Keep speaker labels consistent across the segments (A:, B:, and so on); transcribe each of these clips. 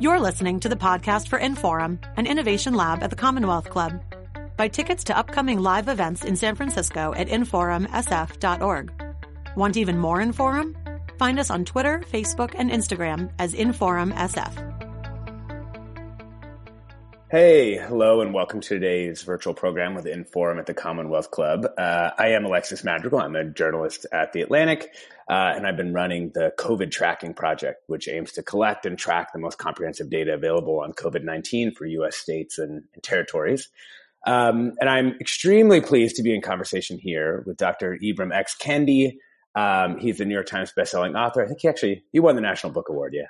A: You're listening to the podcast for Inforum, an innovation lab at the Commonwealth Club. Buy tickets to upcoming live events in San Francisco at inforumsf.org. Want even more Inforum? Find us on Twitter, Facebook, and Instagram as InforumSF.
B: Hey, hello, and welcome to today's virtual program with Inforum at the Commonwealth Club. Uh, I am Alexis Madrigal. I'm a journalist at The Atlantic, uh, and I've been running the COVID tracking project, which aims to collect and track the most comprehensive data available on COVID 19 for U.S. states and, and territories. Um, and I'm extremely pleased to be in conversation here with Dr. Ibram X. Kendi. Um, he's the New York Times bestselling author. I think he actually he won the National Book Award. Yeah,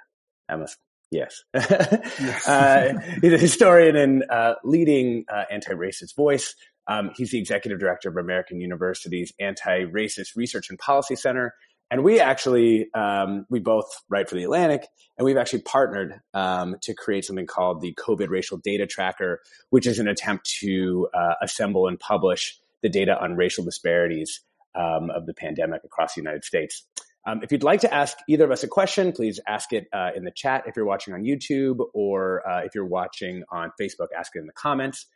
B: I must. Yes, yes. uh, he's a historian and uh, leading uh, anti-racist voice. Um, he's the executive director of American University's Anti-Racist Research and Policy Center, and we actually um, we both write for the Atlantic, and we've actually partnered um, to create something called the COVID Racial Data Tracker, which is an attempt to uh, assemble and publish the data on racial disparities um, of the pandemic across the United States. Um, if you'd like to ask either of us a question, please ask it uh, in the chat if you're watching on YouTube, or uh, if you're watching on Facebook, ask it in the comments.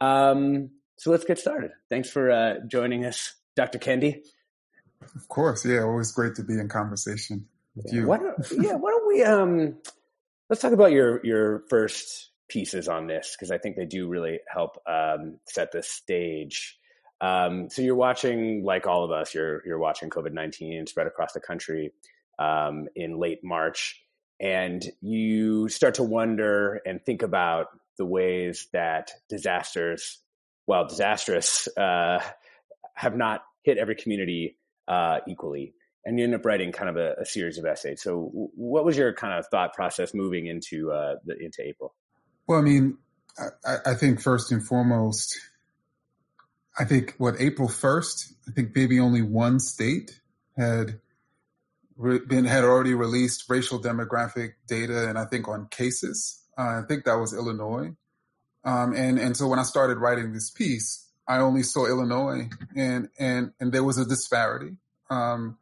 B: Um, so let's get started. Thanks for uh, joining us, Dr. Kendi.
C: Of course, yeah, always great to be in conversation with yeah. you.
B: Why don't, yeah, why don't we um, let's talk about your your first pieces on this because I think they do really help um, set the stage. Um, so you're watching, like all of us, you're you're watching COVID nineteen spread across the country um, in late March, and you start to wonder and think about the ways that disasters, while disastrous, uh, have not hit every community uh, equally. And you end up writing kind of a, a, series of essays. So, what was your kind of thought process moving into uh, the, into April?
C: Well, I mean, I, I, think first and foremost, I think what April first, I think maybe only one state had been had already released racial demographic data, and I think on cases. Uh, I think that was Illinois. Um, and and so when I started writing this piece, I only saw Illinois, and and and there was a disparity, um,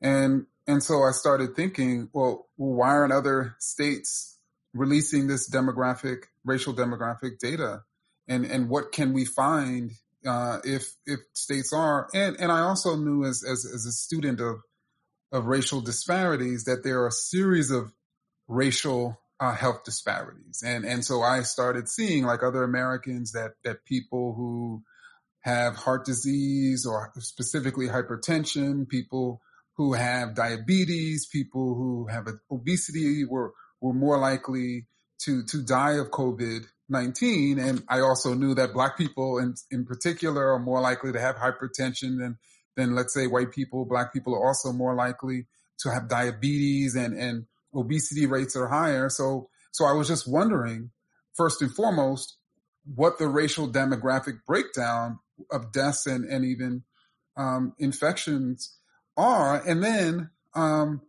C: and and so I started thinking, well, why aren't other states releasing this demographic, racial demographic data, and and what can we find uh, if if states are? And and I also knew as as as a student of of racial disparities that there are a series of racial uh, health disparities, and and so I started seeing like other Americans that that people who have heart disease or specifically hypertension, people who have diabetes, people who have obesity were, were more likely to, to die of COVID-19. And I also knew that black people in, in particular are more likely to have hypertension than, than let's say white people. Black people are also more likely to have diabetes and, and obesity rates are higher. So, so I was just wondering, first and foremost, what the racial demographic breakdown of deaths and, and even um, infections are. And then um,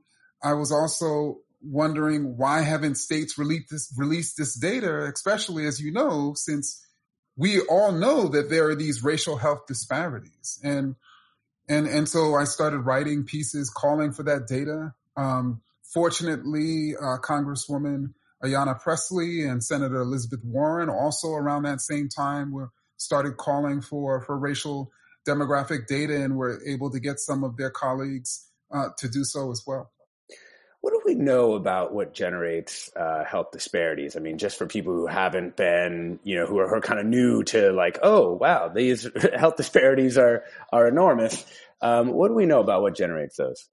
C: I was also wondering why haven't states released this, released this data, especially as you know, since we all know that there are these racial health disparities. And and and so I started writing pieces calling for that data. Um, fortunately, uh, Congresswoman Ayanna Pressley and Senator Elizabeth Warren also around that same time were started calling for for racial demographic data and were able to get some of their colleagues uh, to do so as well.
B: What do we know about what generates uh, health disparities? I mean, just for people who haven't been, you know, who are, who are kind of new to like, oh wow, these health disparities are are enormous. Um, what do we know about what generates those?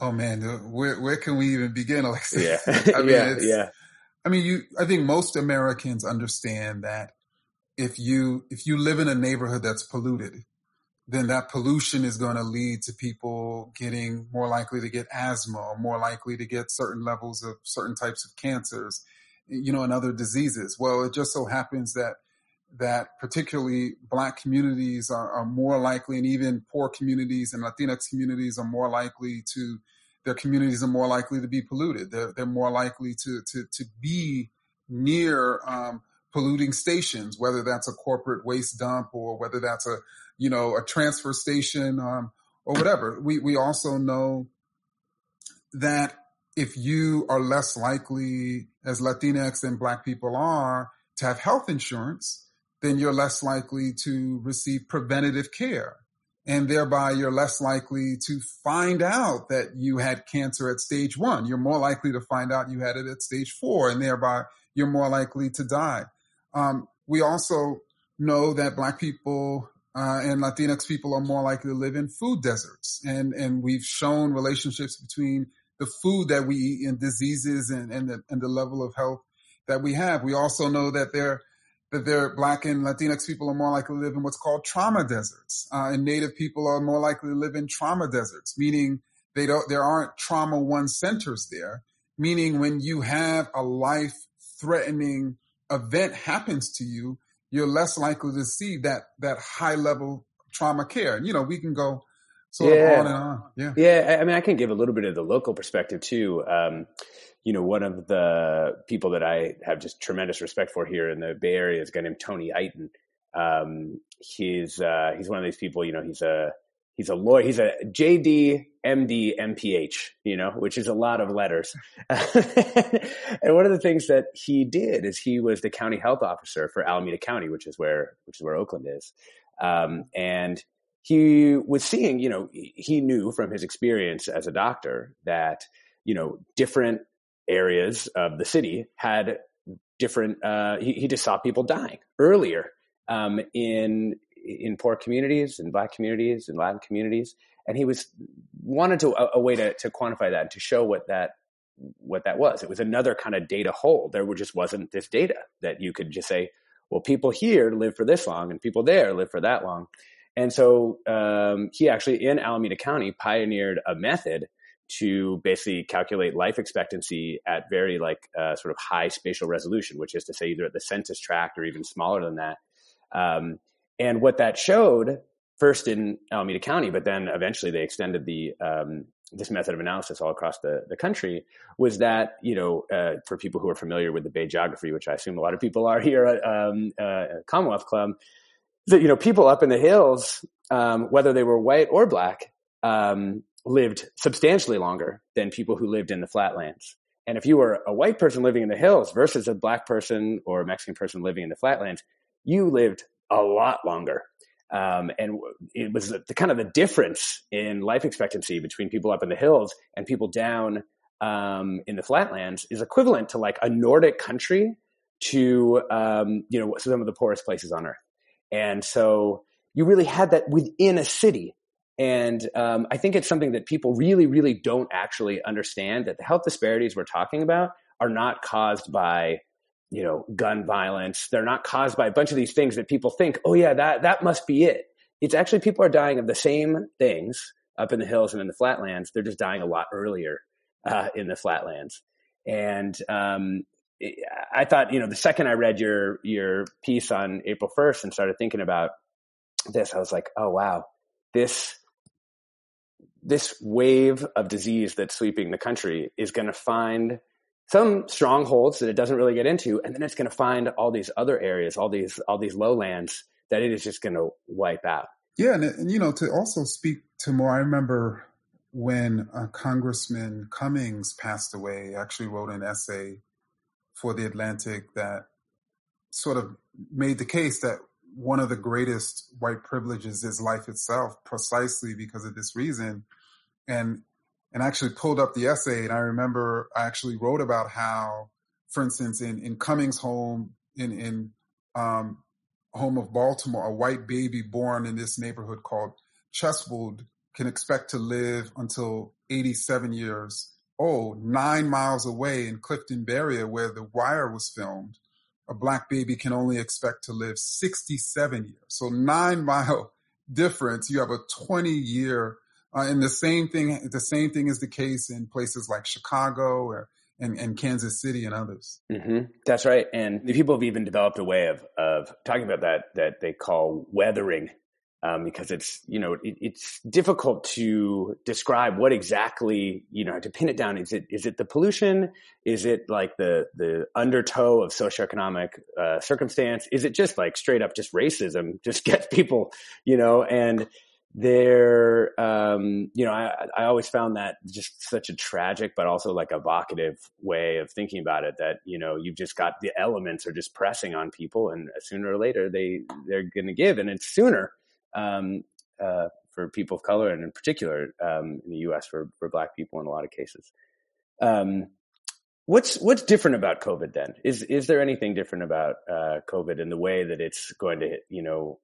C: Oh man, where where can we even begin, Alexis?
B: Yeah,
C: I
B: mean, yeah, yeah.
C: I mean, you. I think most Americans understand that if you if you live in a neighborhood that's polluted, then that pollution is going to lead to people getting more likely to get asthma or more likely to get certain levels of certain types of cancers, you know, and other diseases. Well, it just so happens that that particularly black communities are, are more likely and even poor communities and Latinx communities are more likely to their communities are more likely to be polluted. They're, they're more likely to, to, to be near um, polluting stations, whether that's a corporate waste dump or whether that's a, you know, a transfer station um, or whatever. We, we also know that if you are less likely as Latinx and Black people are to have health insurance, then you're less likely to receive preventative care. And thereby you're less likely to find out that you had cancer at stage one. You're more likely to find out you had it at stage four, and thereby you're more likely to die. Um, we also know that Black people uh, and Latinx people are more likely to live in food deserts. And, and we've shown relationships between the food that we eat and diseases and, and, the, and the level of health that we have. We also know that they're that they're black and Latinx people are more likely to live in what's called trauma deserts, uh, and Native people are more likely to live in trauma deserts, meaning they don't there aren't trauma one centers there. Meaning when you have a life threatening event happens to you, you're less likely to see that that high level trauma care. And you know, we can go sort yeah. of on and on. Yeah.
B: Yeah. I mean, I can give a little bit of the local perspective too. Um, you know, one of the people that I have just tremendous respect for here in the Bay Area is a guy named Tony Iton. Um, he's, uh, he's one of these people, you know, he's a, he's a lawyer, he's a JD, MD, MPH, you know, which is a lot of letters. and one of the things that he did is he was the county health officer for Alameda County, which is where, which is where Oakland is. Um, and he was seeing, you know, he knew from his experience as a doctor that, you know, different areas of the city had different, uh, he, he, just saw people dying earlier um, in, in poor communities and black communities and Latin communities. And he was wanted to a, a way to, to quantify that and to show what that what that was. It was another kind of data hole. There just wasn't this data that you could just say, well, people here live for this long and people there live for that long. And so um, he actually in Alameda County pioneered a method to basically calculate life expectancy at very like uh, sort of high spatial resolution, which is to say either at the census tract or even smaller than that. Um, and what that showed first in Alameda County, but then eventually they extended the um, this method of analysis all across the, the country was that you know uh, for people who are familiar with the Bay geography, which I assume a lot of people are here at um, uh, Commonwealth Club, that you know people up in the hills, um, whether they were white or black, um, lived substantially longer than people who lived in the flatlands. And if you were a white person living in the hills versus a black person or a Mexican person living in the flatlands, you lived a lot longer. Um, and it was the, the, kind of the difference in life expectancy between people up in the hills and people down um, in the flatlands is equivalent to like a Nordic country to um, you know some of the poorest places on earth. And so you really had that within a city. And um, I think it's something that people really, really don't actually understand that the health disparities we're talking about are not caused by, you know, gun violence. They're not caused by a bunch of these things that people think, oh yeah, that that must be it. It's actually people are dying of the same things up in the hills and in the flatlands. They're just dying a lot earlier uh, in the flatlands. And um, I thought, you know, the second I read your your piece on April 1st and started thinking about this, I was like, oh wow, this this wave of disease that's sweeping the country is going to find some strongholds that it doesn't really get into, and then it's going to find all these other areas, all these all these lowlands that it is just going to wipe out.
C: Yeah, and, and you know, to also speak to more, I remember when uh, Congressman Cummings passed away. Actually, wrote an essay for the Atlantic that sort of made the case that one of the greatest white privileges is life itself, precisely because of this reason. And and actually pulled up the essay, and I remember I actually wrote about how, for instance, in in Cummings' home in in um, home of Baltimore, a white baby born in this neighborhood called Cheswolde can expect to live until 87 years oh, nine miles away in Clifton-Berea, where The Wire was filmed, a black baby can only expect to live 67 years. So nine mile difference. You have a 20 year, uh, and the same thing, the same thing is the case in places like Chicago or and, and Kansas City and others.
B: Mm-hmm. That's right. And the people have even developed a way of, of talking about that, that they call weathering um, because it's you know it, it's difficult to describe what exactly you know to pin it down. Is it is it the pollution? Is it like the the undertow of socioeconomic uh, circumstance? Is it just like straight up just racism? Just gets people you know and there, um, you know, I, I always found that just such a tragic, but also like evocative way of thinking about it. That you know, you've just got the elements are just pressing on people, and sooner or later they they're going to give, and it's sooner um, uh, for people of color, and in particular um, in the U.S. for for Black people in a lot of cases. Um, what's what's different about COVID then? Is is there anything different about uh, COVID in the way that it's going to you know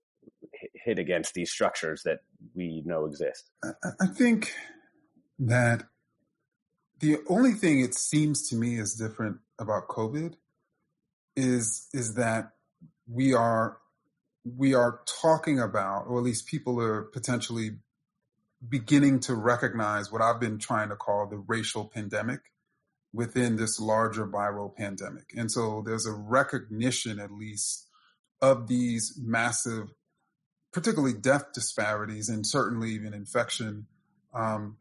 B: hit against these structures that we know exist?
C: I think that the only thing it seems to me is different about COVID is is that we are we are talking about, or at least people are potentially beginning to recognize what I've been trying to call the racial pandemic within this larger viral pandemic. And so there's a recognition, at least, of these massive particularly death disparities and certainly even infection um,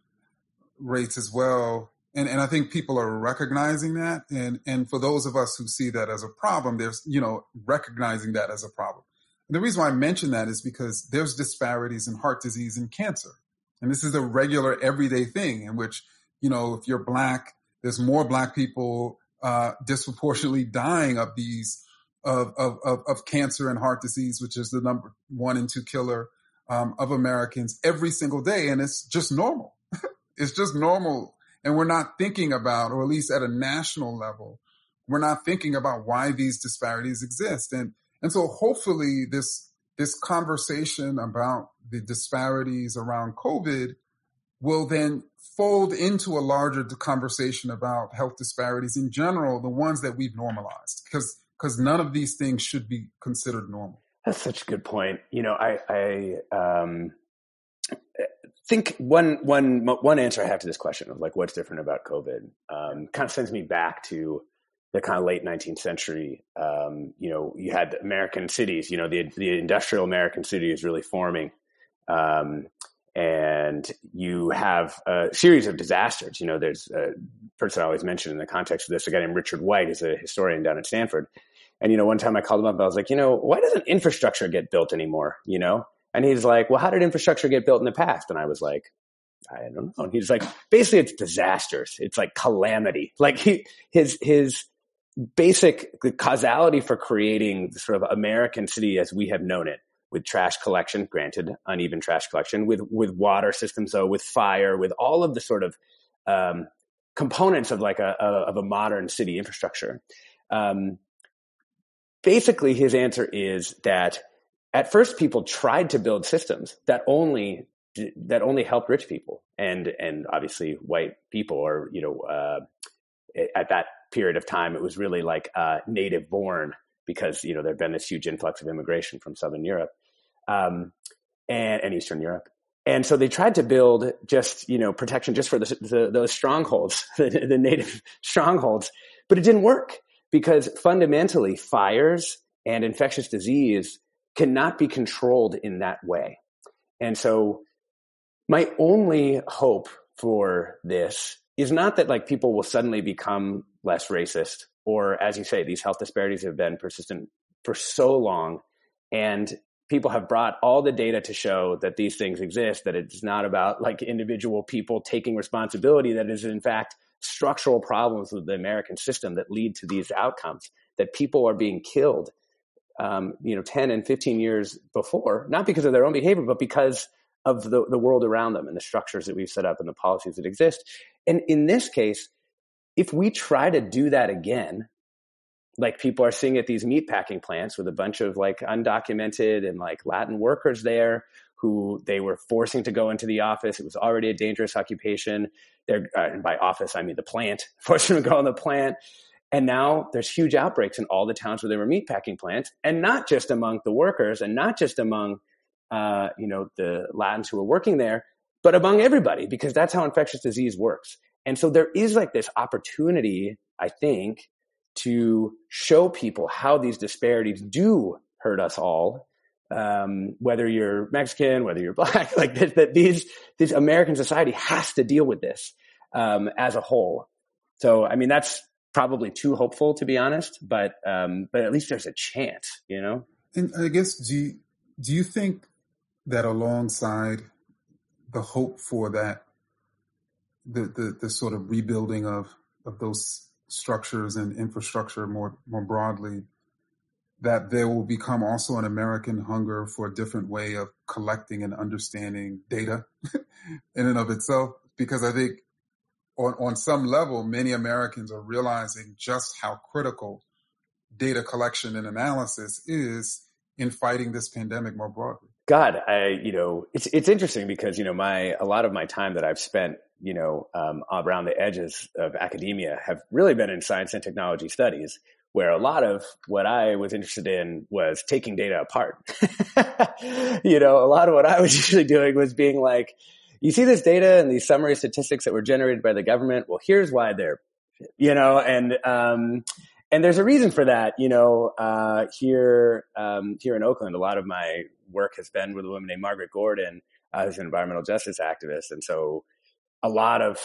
C: rates as well. And, and I think people are recognizing that. And, and for those of us who see that as a problem, there's, you know, recognizing that as a problem. And the reason why I mention that is because there's disparities in heart disease and cancer. And this is a regular everyday thing in which, you know, if you're black, there's more black people uh, disproportionately dying of these of, of, of, cancer and heart disease, which is the number one and two killer um, of Americans every single day. And it's just normal. it's just normal. And we're not thinking about, or at least at a national level, we're not thinking about why these disparities exist. And, and so hopefully this, this conversation about the disparities around COVID will then fold into a larger conversation about health disparities in general, the ones that we've normalized. Because because none of these things should be considered normal.
B: That's such a good point. You know, I, I um, think one one one answer I have to this question of like what's different about COVID um, kind of sends me back to the kind of late 19th century. Um, you know, you had American cities. You know, the the industrial American city is really forming. Um, and you have a series of disasters. You know, there's a person I always mention in the context of this, a guy named Richard White, who's a historian down at Stanford. And, you know, one time I called him up, I was like, you know, why doesn't infrastructure get built anymore? You know? And he's like, well, how did infrastructure get built in the past? And I was like, I don't know. And he's like, basically it's disasters. It's like calamity. Like he, his, his basic causality for creating the sort of American city as we have known it with trash collection, granted uneven trash collection, with, with water systems, though, with fire, with all of the sort of, um, components of like a, a, of a modern city infrastructure. Um, basically his answer is that at first people tried to build systems that only that only helped rich people. And and obviously white people or you know uh, at that period of time it was really like uh, native born because you know there'd been this huge influx of immigration from southern Europe um, and, and Eastern Europe. And so they tried to build just you know protection just for the, the, those strongholds the, the native strongholds but it didn't work because fundamentally fires and infectious disease cannot be controlled in that way. And so my only hope for this is not that like people will suddenly become less racist or as you say these health disparities have been persistent for so long and people have brought all the data to show that these things exist that it's not about like individual people taking responsibility that is in fact structural problems with the American system that lead to these outcomes, that people are being killed, um, you know, 10 and 15 years before, not because of their own behavior, but because of the, the world around them and the structures that we've set up and the policies that exist. And in this case, if we try to do that again, like people are seeing at these meatpacking plants with a bunch of like undocumented and like Latin workers there who they were forcing to go into the office. It was already a dangerous occupation. They're, uh, and by office, I mean the plant, forcing them to go in the plant. And now there's huge outbreaks in all the towns where there were meatpacking plants, and not just among the workers, and not just among, uh, you know, the Latins who were working there, but among everybody, because that's how infectious disease works. And so there is like this opportunity, I think, to show people how these disparities do hurt us all um, whether you're Mexican, whether you're black, like that, that these, this American society has to deal with this, um, as a whole. So, I mean, that's probably too hopeful to be honest, but, um, but at least there's a chance, you know?
C: And I guess, do you, do you think that alongside the hope for that the, the the sort of rebuilding of of those structures and infrastructure more more broadly that there will become also an American hunger for a different way of collecting and understanding data in and of itself. Because I think on, on some level, many Americans are realizing just how critical data collection and analysis is in fighting this pandemic more broadly.
B: God, I, you know, it's, it's interesting because, you know, my, a lot of my time that I've spent, you know, um, around the edges of academia have really been in science and technology studies, where a lot of what I was interested in was taking data apart. you know, a lot of what I was usually doing was being like, you see this data and these summary statistics that were generated by the government. Well, here's why they're, you know, and, um, and there's a reason for that. You know, uh, here, um, here in Oakland, a lot of my work has been with a woman named Margaret Gordon, uh, who's an environmental justice activist. And so a lot of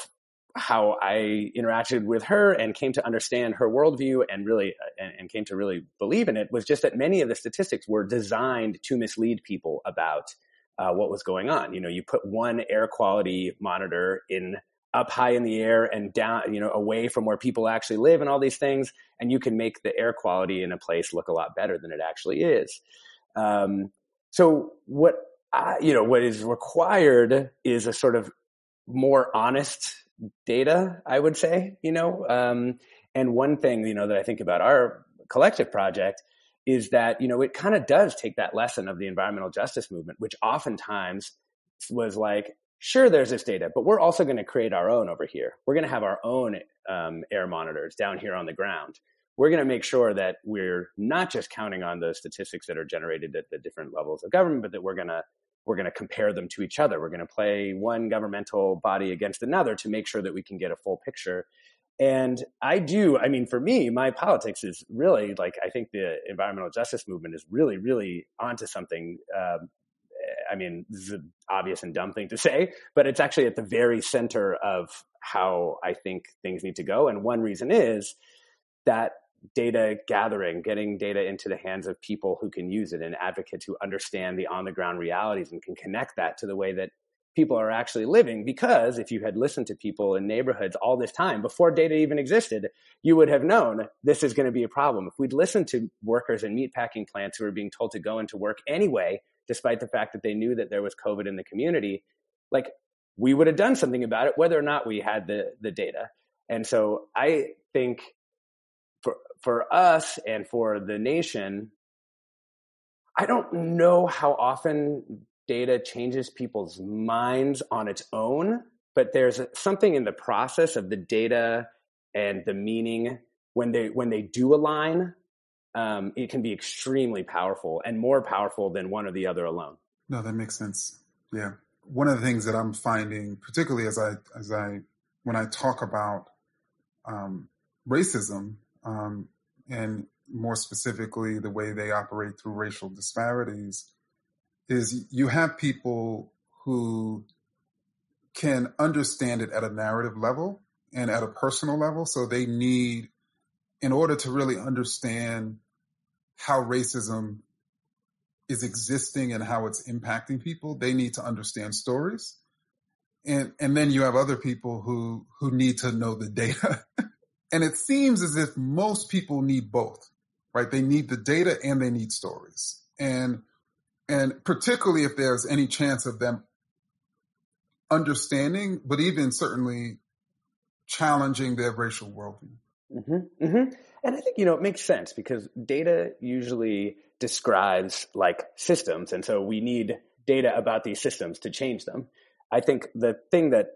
B: how I interacted with her and came to understand her worldview and really and, and, came to really believe in it was just that many of the statistics were designed to mislead people about uh, what was going on. You know, you put one air quality monitor in up high in the air and down, you know, away from where people actually live and all these things, and you can make the air quality in a place look a lot better than it actually is. Um, so what I, you know, what is required is a sort of more honest data, I would say, you know. Um, and one thing, you know, that I think about our collective project is that, you know, it kind of does take that lesson of the environmental justice movement, which oftentimes was like, sure, there's this data, but we're also going to create our own over here. We're going to have our own um, air monitors down here on the ground. We're going to make sure that we're not just counting on the statistics that are generated at the different levels of government, but that we're going to we're going to compare them to each other. We're going to play one governmental body against another to make sure that we can get a full picture. And I do, I mean, for me, my politics is really like, I think the environmental justice movement is really, really onto something. Um, I mean, this is an obvious and dumb thing to say, but it's actually at the very center of how I think things need to go. And one reason is that data gathering, getting data into the hands of people who can use it and advocates who understand the on the ground realities and can connect that to the way that people are actually living. Because if you had listened to people in neighborhoods all this time before data even existed, you would have known this is going to be a problem. If we'd listened to workers in meatpacking plants who were being told to go into work anyway, despite the fact that they knew that there was COVID in the community, like we would have done something about it, whether or not we had the, the data. And so I think for us and for the nation, I don't know how often data changes people's minds on its own, but there's something in the process of the data and the meaning when they when they do align. Um, it can be extremely powerful and more powerful than one or the other alone.
C: No, that makes sense. Yeah, one of the things that I'm finding, particularly as I as I when I talk about um, racism, um, and more specifically the way they operate through racial disparities, is you have people who can understand it at a narrative level and at a personal level. So they need, in order to really understand how racism is existing and how it's impacting people, they need to understand stories. And and then you have other people who who need to know the data And it seems as if most people need both, right? They need the data and they need stories. And, and particularly if there's any chance of them understanding, but even certainly challenging their racial worldview.
B: Mm-hmm, mm-hmm. And I think, you know, it makes sense because data usually describes like systems. And so we need data about these systems to change them. I think the thing that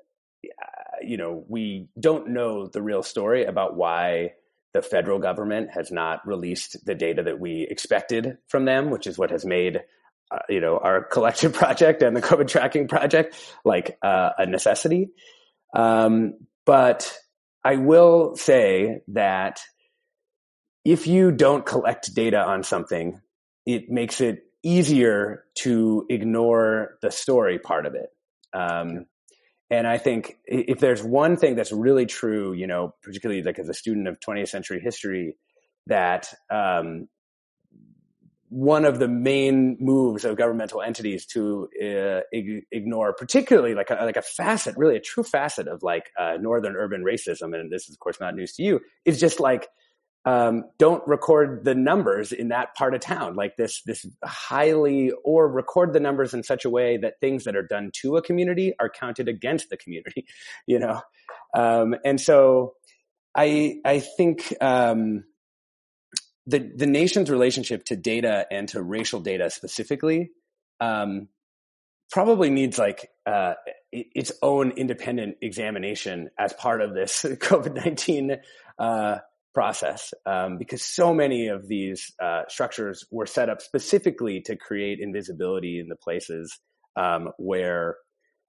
B: you know, we don't know the real story about why the federal government has not released the data that we expected from them, which is what has made uh, you know our collection project and the COVID tracking project like uh, a necessity. Um, but I will say that if you don't collect data on something, it makes it easier to ignore the story part of it. Um, and I think if there's one thing that's really true, you know, particularly like as a student of 20th century history, that um, one of the main moves of governmental entities to uh, ig- ignore, particularly like a, like a facet, really a true facet of like uh, northern urban racism, and this is of course not news to you, is just like um, don't record the numbers in that part of town, like this this highly, or record the numbers in such a way that things that are done to a community are counted against the community, you know, um, and so I I think. Um, the the nation's relationship to data and to racial data specifically um, probably needs like uh, its own independent examination as part of this COVID nineteen uh, process, um, because so many of these uh, structures were set up specifically to create invisibility in the places um, where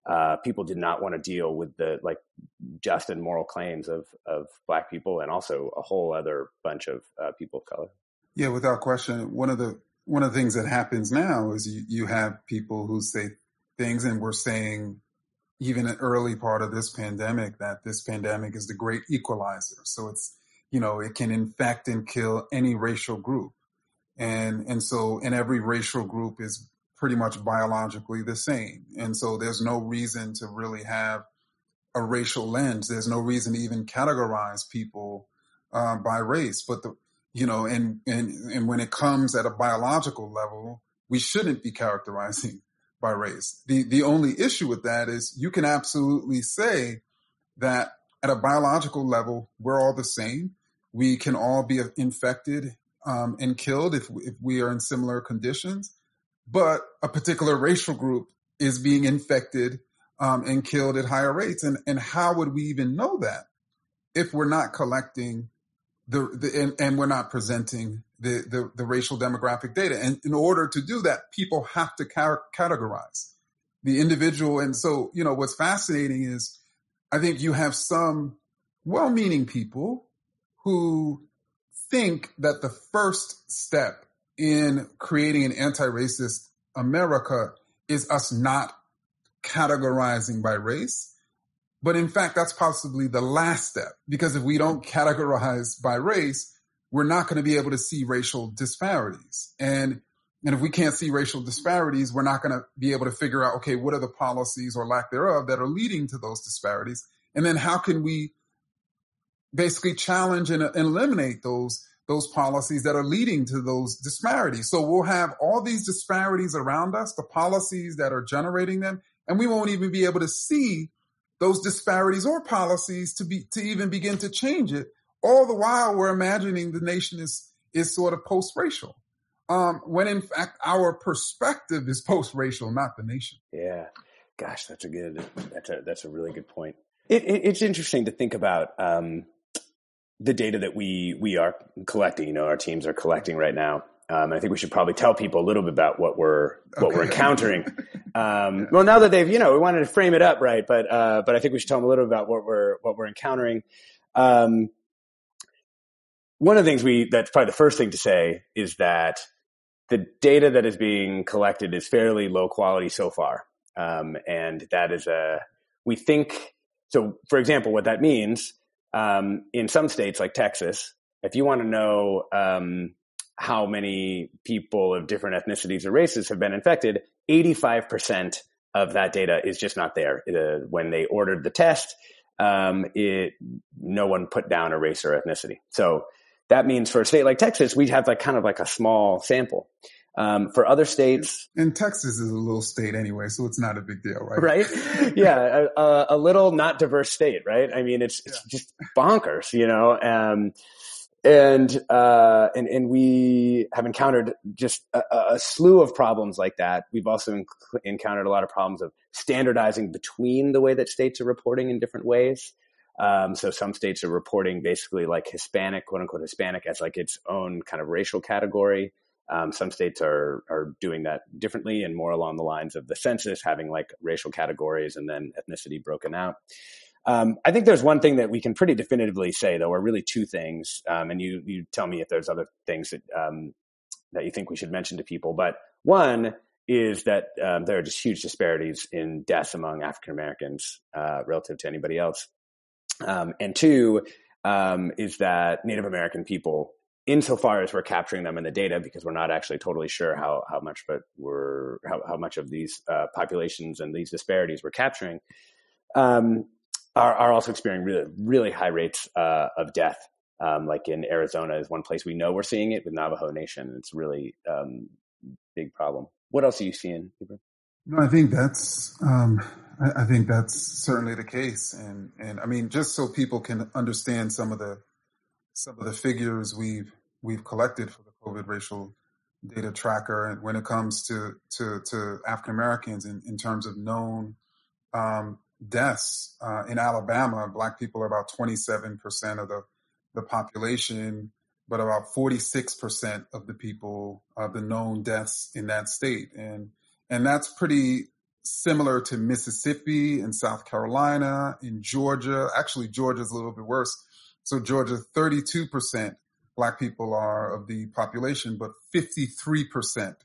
B: uh, people did not want to deal with the like just and moral claims of of black people and also a whole other bunch of uh, people of color.
C: Yeah, without question. One of the one of the things that happens now is you, you have people who say things, and we're saying even an early part of this pandemic that this pandemic is the great equalizer. So it's you know it can infect and kill any racial group, and and so and every racial group is pretty much biologically the same. And so there's no reason to really have a racial lens. There's no reason to even categorize people uh, by race. But the, you know, and, and, and when it comes at a biological level, we shouldn't be characterizing by race. The, the only issue with that is you can absolutely say that at a biological level, we're all the same. We can all be infected um, and killed if, if we are in similar conditions but a particular racial group is being infected um, and killed at higher rates. And, and how would we even know that if we're not collecting the, the and, and, we're not presenting the, the, the, racial demographic data? And in order to do that, people have to car- categorize the individual. And so, you know, what's fascinating is I think you have some well-meaning people who think that the first step in creating an anti-racist America is us not categorizing by race. But in fact, that's possibly the last step because if we don't categorize by race, we're not going to be able to see racial disparities. And, and if we can't see racial disparities, we're not going to be able to figure out, okay, what are the policies or lack thereof that are leading to those disparities? And then how can we basically challenge and, and eliminate those those policies that are leading to those disparities. So we'll have all these disparities around us, the policies that are generating them, and we won't even be able to see those disparities or policies to be to even begin to change it. All the while we're imagining the nation is is sort of post-racial. Um, when in fact our perspective is post-racial, not the nation.
B: Yeah. Gosh, that's a good that's a that's a really good point. It, it, it's interesting to think about um, the data that we we are collecting, you know, our teams are collecting right now. Um, I think we should probably tell people a little bit about what we're what okay. we're encountering. Um, well, now that they've, you know, we wanted to frame it up right, but uh, but I think we should tell them a little bit about what we're what we're encountering. Um, one of the things we that's probably the first thing to say is that the data that is being collected is fairly low quality so far, um, and that is a we think. So, for example, what that means um, in some states like Texas, if you want to know um, how many people of different ethnicities or races have been infected, 85% of that data is just not there. Uh, when they ordered the test, um, it, no one put down a race or ethnicity. So that means for a state like Texas, we have like kind of like a small sample. Um, for other states,
C: and Texas is a little state anyway, so it's not a big deal, right?
B: Right? yeah, a, a, little not diverse state, right? I mean, it's it's yeah. just bonkers, you know. Um, and uh, and and we have encountered just a, a, slew of problems like that. We've also encountered a lot of problems of standardizing between the way that states are reporting in different ways. Um, so some states are reporting basically like Hispanic, quote unquote Hispanic, as like its own kind of racial category. Um, some states are are doing that differently and more along the lines of the census, having like racial categories and then ethnicity broken out. Um, I think there's one thing that we can pretty definitively say, though, or really two things. Um, and you you tell me if there's other things that um, that you think we should mention to people. But one is that um, there are just huge disparities in deaths among African Americans uh, relative to anybody else. Um, and two is that Native American people insofar as we're capturing them in the data, because we're not actually totally sure how how much, but we're how, how much of these uh, populations and these disparities we're capturing, um, are, are also experiencing really really high rates uh, of death. Um, like in Arizona is one place we know we're seeing it with Navajo Nation. It's really um, big problem. What else are you seeing?
C: No, I think that's um, I, I, think that's certainly the case, and and I mean just so people can understand some of the some of the figures we've we've collected for the COVID racial data tracker, and when it comes to to, to African Americans in, in terms of known um, deaths uh, in Alabama, Black people are about twenty seven percent of the the population, but about forty six percent of the people of the known deaths in that state, and and that's pretty similar to Mississippi and South Carolina, in Georgia. Actually, Georgia's a little bit worse. So Georgia, 32% black people are of the population, but 53%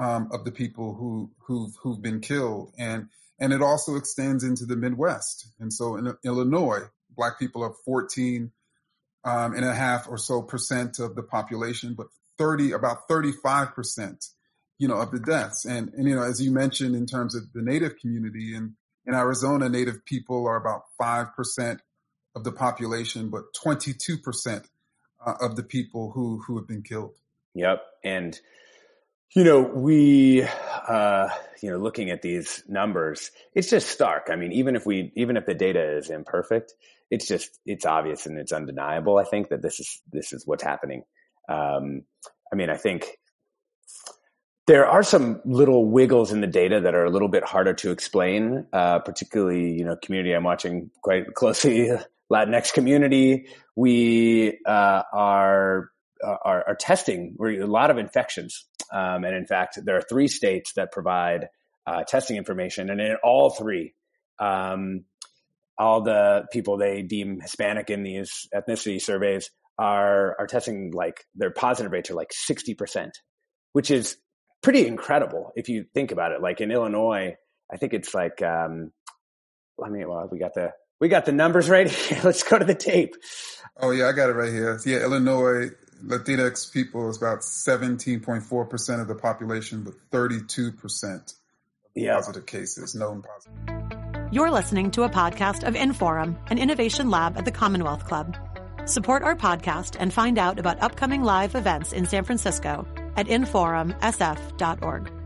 C: um, of the people who who've who've been killed, and and it also extends into the Midwest. And so in Illinois, black people are 14 um, and a half or so percent of the population, but 30 about 35 percent you know, of the deaths. And, and, you know, as you mentioned in terms of the native community in, in Arizona, native people are about 5% of the population, but 22% uh, of the people who, who have been killed.
B: Yep. And, you know, we, uh, you know, looking at these numbers, it's just stark. I mean, even if we, even if the data is imperfect, it's just, it's obvious and it's undeniable. I think that this is, this is what's happening. Um, I mean, I think, there are some little wiggles in the data that are a little bit harder to explain, uh, particularly, you know, community I'm watching quite closely, Latinx community. We uh, are, are, are testing a lot of infections, um, and in fact, there are three states that provide uh, testing information, and in all three, um, all the people they deem Hispanic in these ethnicity surveys are are testing like their positive rates are like sixty percent, which is pretty incredible if you think about it. Like in Illinois, I think it's like, um, let me, well, we got the, we got the numbers right here. Let's go to the tape.
C: Oh yeah, I got it right here. Yeah, Illinois Latinx people is about 17.4% of the population, but 32% of yeah. positive cases, known positive.
A: You're listening to a podcast of Inforum, an innovation lab at the Commonwealth Club. Support our podcast and find out about upcoming live events in San Francisco at inforumsf.org.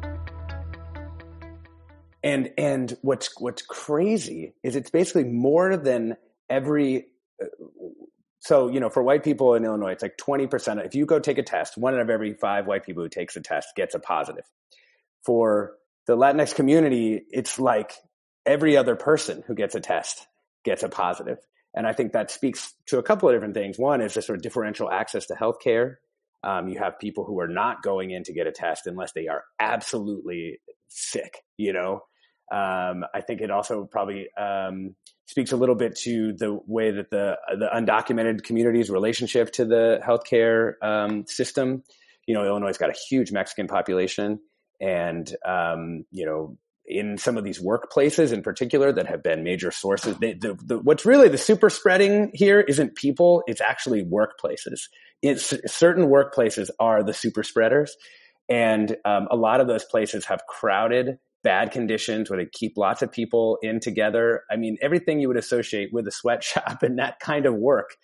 B: And and what's what's crazy is it's basically more than every. Uh, so you know, for white people in Illinois, it's like twenty percent. If you go take a test, one out of every five white people who takes a test gets a positive. For the Latinx community, it's like every other person who gets a test gets a positive. And I think that speaks to a couple of different things. One is just sort of differential access to healthcare um, you have people who are not going in to get a test unless they are absolutely sick, you know? Um, I think it also probably um, speaks a little bit to the way that the the undocumented community's relationship to the healthcare um, system. You know, Illinois has got a huge Mexican population, and um, you know, in some of these workplaces in particular that have been major sources. They, the, the, what's really the super spreading here isn't people, it's actually workplaces. It's, certain workplaces are the super spreaders. And um, a lot of those places have crowded, bad conditions where they keep lots of people in together. I mean, everything you would associate with a sweatshop and that kind of work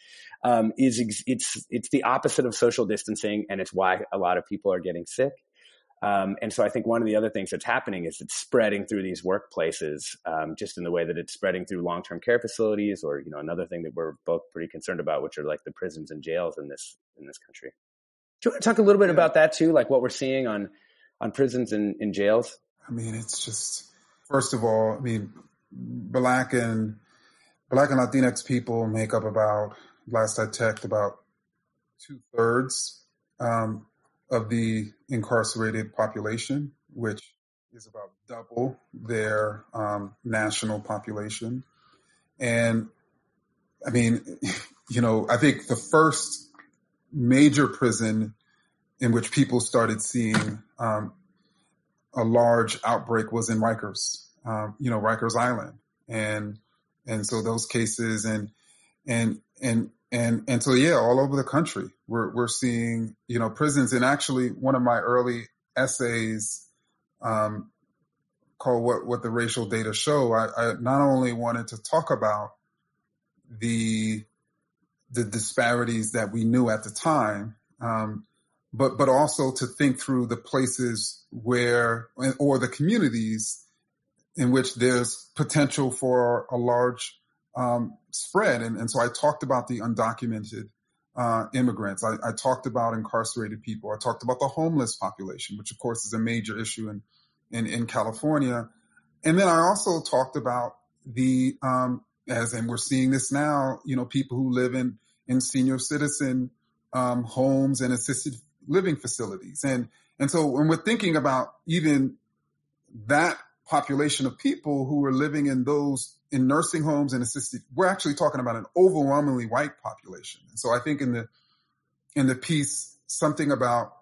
B: um, is it's it's the opposite of social distancing, and it's why a lot of people are getting sick. Um, and so I think one of the other things that's happening is it's spreading through these workplaces, um, just in the way that it's spreading through long-term care facilities, or you know another thing that we're both pretty concerned about, which are like the prisons and jails in this in this country. Do you want to talk a little bit about that too, like what we're seeing on on prisons and, and jails?
C: I mean, it's just first of all, I mean, black and black and Latinx people make up about last I checked about two thirds um, of the incarcerated population, which is about double their um, national population. And I mean, you know, I think the first major prison in which people started seeing um, a large outbreak was in Rikers, um, you know, Rikers Island, and and so those cases and and and and and so yeah, all over the country, we're we're seeing you know prisons. And actually, one of my early essays um, called "What What the Racial Data Show," I, I not only wanted to talk about the the disparities that we knew at the time, um, but but also to think through the places where or the communities in which there's potential for a large um, spread. And, and so I talked about the undocumented uh, immigrants. I, I, talked about incarcerated people. I talked about the homeless population, which of course is a major issue in, in, in California. And then I also talked about the, um, as, and we're seeing this now, you know, people who live in, in senior citizen um, homes and assisted living facilities. And, and so when we're thinking about even that population of people who are living in those in nursing homes and assisted we're actually talking about an overwhelmingly white population and so i think in the in the piece something about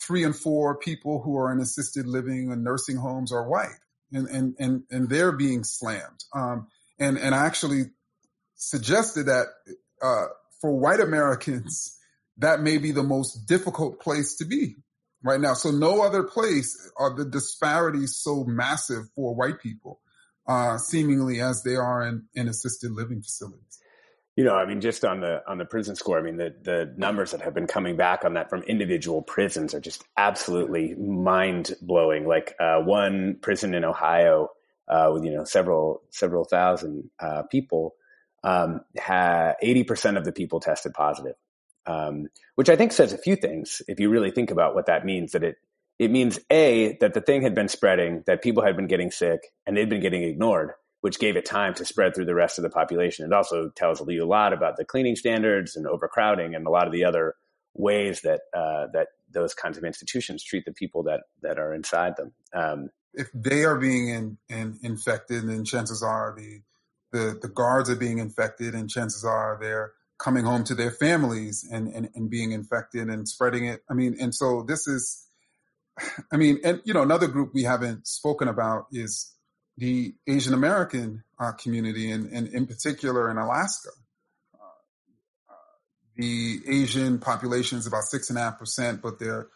C: three and four people who are in assisted living and nursing homes are white and and and, and they're being slammed um, and and i actually suggested that uh, for white americans that may be the most difficult place to be right now. So no other place are the disparities so massive for white people, uh, seemingly as they are in, in assisted living facilities.
B: You know, I mean, just on the on the prison score, I mean, the the numbers that have been coming back on that from individual prisons are just absolutely mind blowing. Like uh, one prison in Ohio, uh, with you know several several thousand uh, people, um, eighty percent of the people tested positive um, which I think says a few things. If you really think about what that means, that it it means a that the thing had been spreading, that people had been getting sick, and they'd been getting ignored, which gave it time to spread through the rest of the population. It also tells you a lot about the cleaning standards and overcrowding, and a lot of the other ways that uh, that those kinds of institutions treat the people that that are inside them. Um,
C: if they are being in, in, infected, then chances are the, the the guards are being infected, and chances are they're coming home to their families and, and, and being infected and spreading it. I mean, and so this is, I mean, and you know, another group we haven't spoken about is the Asian American uh, community, and, and in particular in Alaska. Uh, uh, the Asian population is about six and a half percent, but their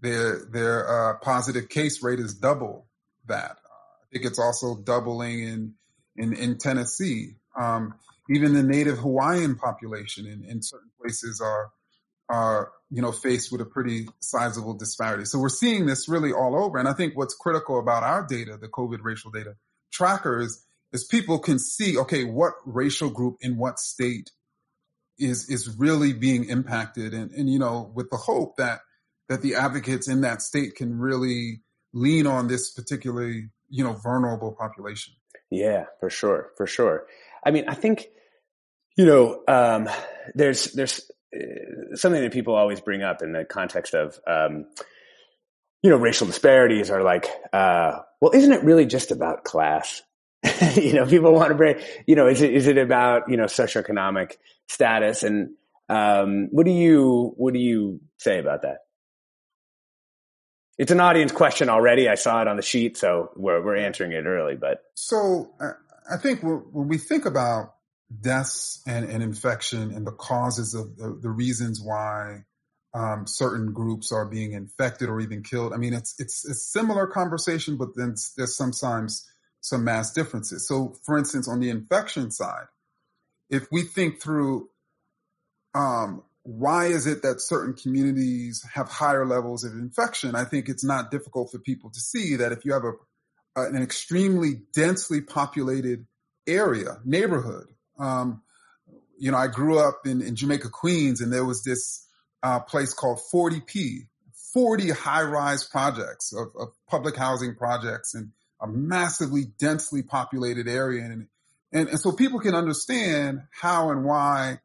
C: their their uh, positive case rate is double that. Uh, I think it's also doubling in in, in Tennessee. Um, even the native Hawaiian population in, in certain places are are you know faced with a pretty sizable disparity. So we're seeing this really all over. And I think what's critical about our data, the COVID racial data trackers, is people can see okay what racial group in what state is is really being impacted, and and you know with the hope that that the advocates in that state can really lean on this particularly you know vulnerable population.
B: Yeah, for sure, for sure. I mean, I think you know, um, there's there's uh, something that people always bring up in the context of um, you know racial disparities are like, uh, well, isn't it really just about class? you know, people want to bring, you know, is it is it about you know socioeconomic status and um, what do you what do you say about that? It's an audience question already. I saw it on the sheet, so we're we're answering it early. But
C: so uh, I think when we think about deaths and, and infection and the causes of the, the reasons why um, certain groups are being infected or even killed. I mean, it's it's a similar conversation, but then there's sometimes some mass differences. So, for instance, on the infection side, if we think through um, why is it that certain communities have higher levels of infection, I think it's not difficult for people to see that if you have a an extremely densely populated area neighborhood um, you know, I grew up in, in Jamaica, Queens, and there was this uh, place called 40P, 40 high rise projects of, of, public housing projects in a massively densely populated area. And, and, and so people can understand how and why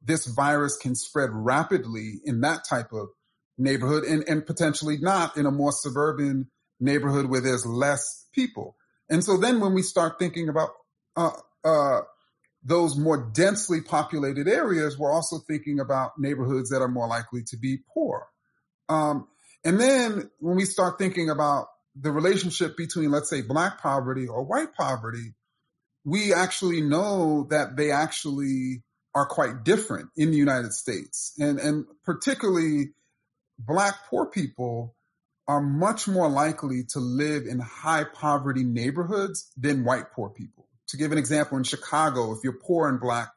C: this virus can spread rapidly in that type of neighborhood and, and potentially not in a more suburban neighborhood where there's less people. And so then when we start thinking about uh, uh, those more densely populated areas, we're also thinking about neighborhoods that are more likely to be poor. Um, and then when we start thinking about the relationship between, let's say, black poverty or white poverty, we actually know that they actually are quite different in the United States. And, and particularly black poor people are much more likely to live in high poverty neighborhoods than white poor people. To give an example, in Chicago, if you're poor and black,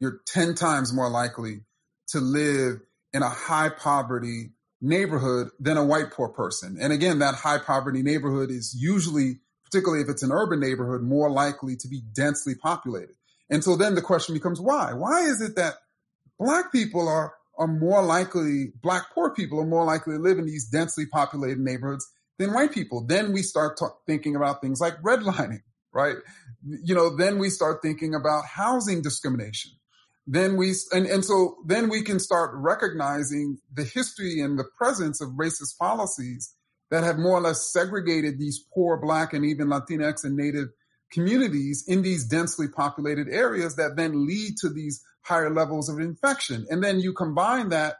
C: you're 10 times more likely to live in a high poverty neighborhood than a white poor person. And again, that high poverty neighborhood is usually, particularly if it's an urban neighborhood, more likely to be densely populated. And so then the question becomes why? Why is it that black people are are more likely, black poor people are more likely to live in these densely populated neighborhoods than white people. Then we start talk, thinking about things like redlining, right? You know, then we start thinking about housing discrimination. Then we, and, and so then we can start recognizing the history and the presence of racist policies that have more or less segregated these poor black and even Latinx and native communities in these densely populated areas that then lead to these higher levels of infection. And then you combine that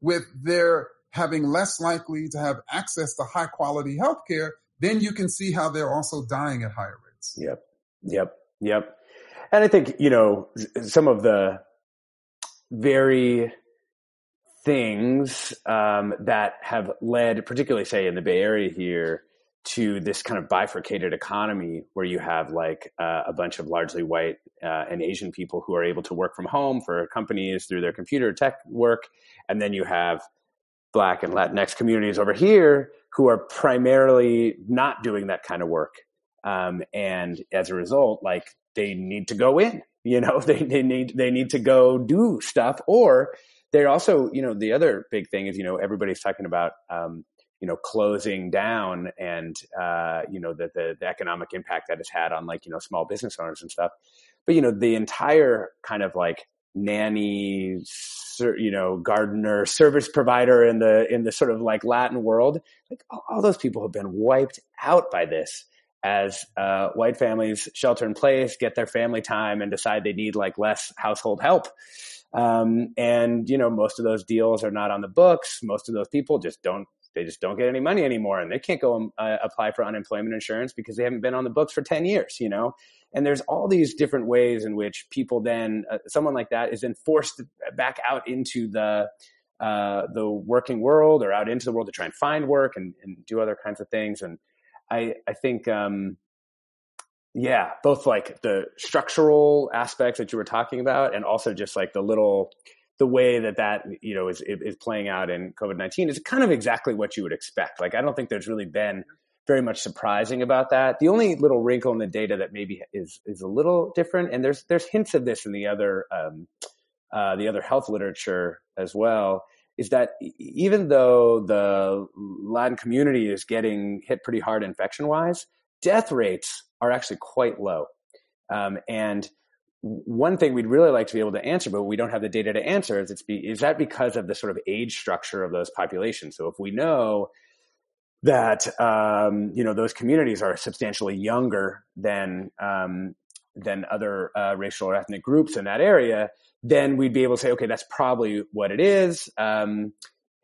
C: with their having less likely to have access to high quality healthcare, then you can see how they're also dying at higher rates.
B: Yep. Yep. Yep. And I think, you know, some of the very things um, that have led, particularly say in the Bay Area here, to this kind of bifurcated economy where you have like uh, a bunch of largely white uh, and Asian people who are able to work from home for companies through their computer tech work. And then you have Black and Latinx communities over here who are primarily not doing that kind of work. Um, and as a result, like they need to go in, you know, they, they need, they need to go do stuff or they're also, you know, the other big thing is, you know, everybody's talking about, um, you know closing down and uh, you know the, the, the economic impact that it's had on like you know small business owners and stuff. But you know the entire kind of like nanny you know gardener service provider in the in the sort of like latin world like all, those people have been wiped out by this as uh, white families shelter in place get their family time and decide they need like less household help. Um, and you know most of those deals are not on the books. Most of those people just don't they just don't get any money anymore and they can't go um, uh, apply for unemployment insurance because they haven't been on the books for 10 years you know? And there's all these different ways in which people then uh, someone like that is then forced back out into the uh, the working world or out into the world to try and find work and, and do other kinds of things. And i i think um, yeah both like the structural aspects that you were talking about and also just like the little the way that that you know is is playing out in COVID nineteen is kind of exactly what you would expect. Like I don't think there's really been very much surprising about that. The only little wrinkle in the data that maybe is is a little different, and there's there's hints of this in the other um, uh, the other health literature as well, is that even though the Latin community is getting hit pretty hard infection wise, death rates are actually quite low, um, and one thing we'd really like to be able to answer, but we don't have the data to answer, is it's be, is that because of the sort of age structure of those populations? So if we know that um, you know those communities are substantially younger than um, than other uh, racial or ethnic groups in that area, then we'd be able to say, okay, that's probably what it is. Um,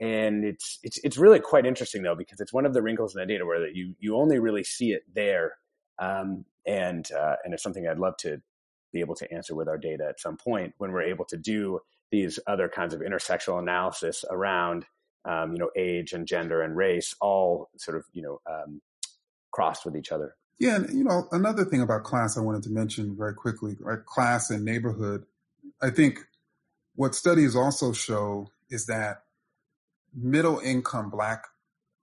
B: and it's it's it's really quite interesting though because it's one of the wrinkles in the data where that you you only really see it there, um, and uh, and it's something I'd love to be able to answer with our data at some point when we're able to do these other kinds of intersectional analysis around um, you know age and gender and race all sort of you know um, crossed with each other.
C: Yeah and you know another thing about class i wanted to mention very quickly right class and neighborhood i think what studies also show is that middle income black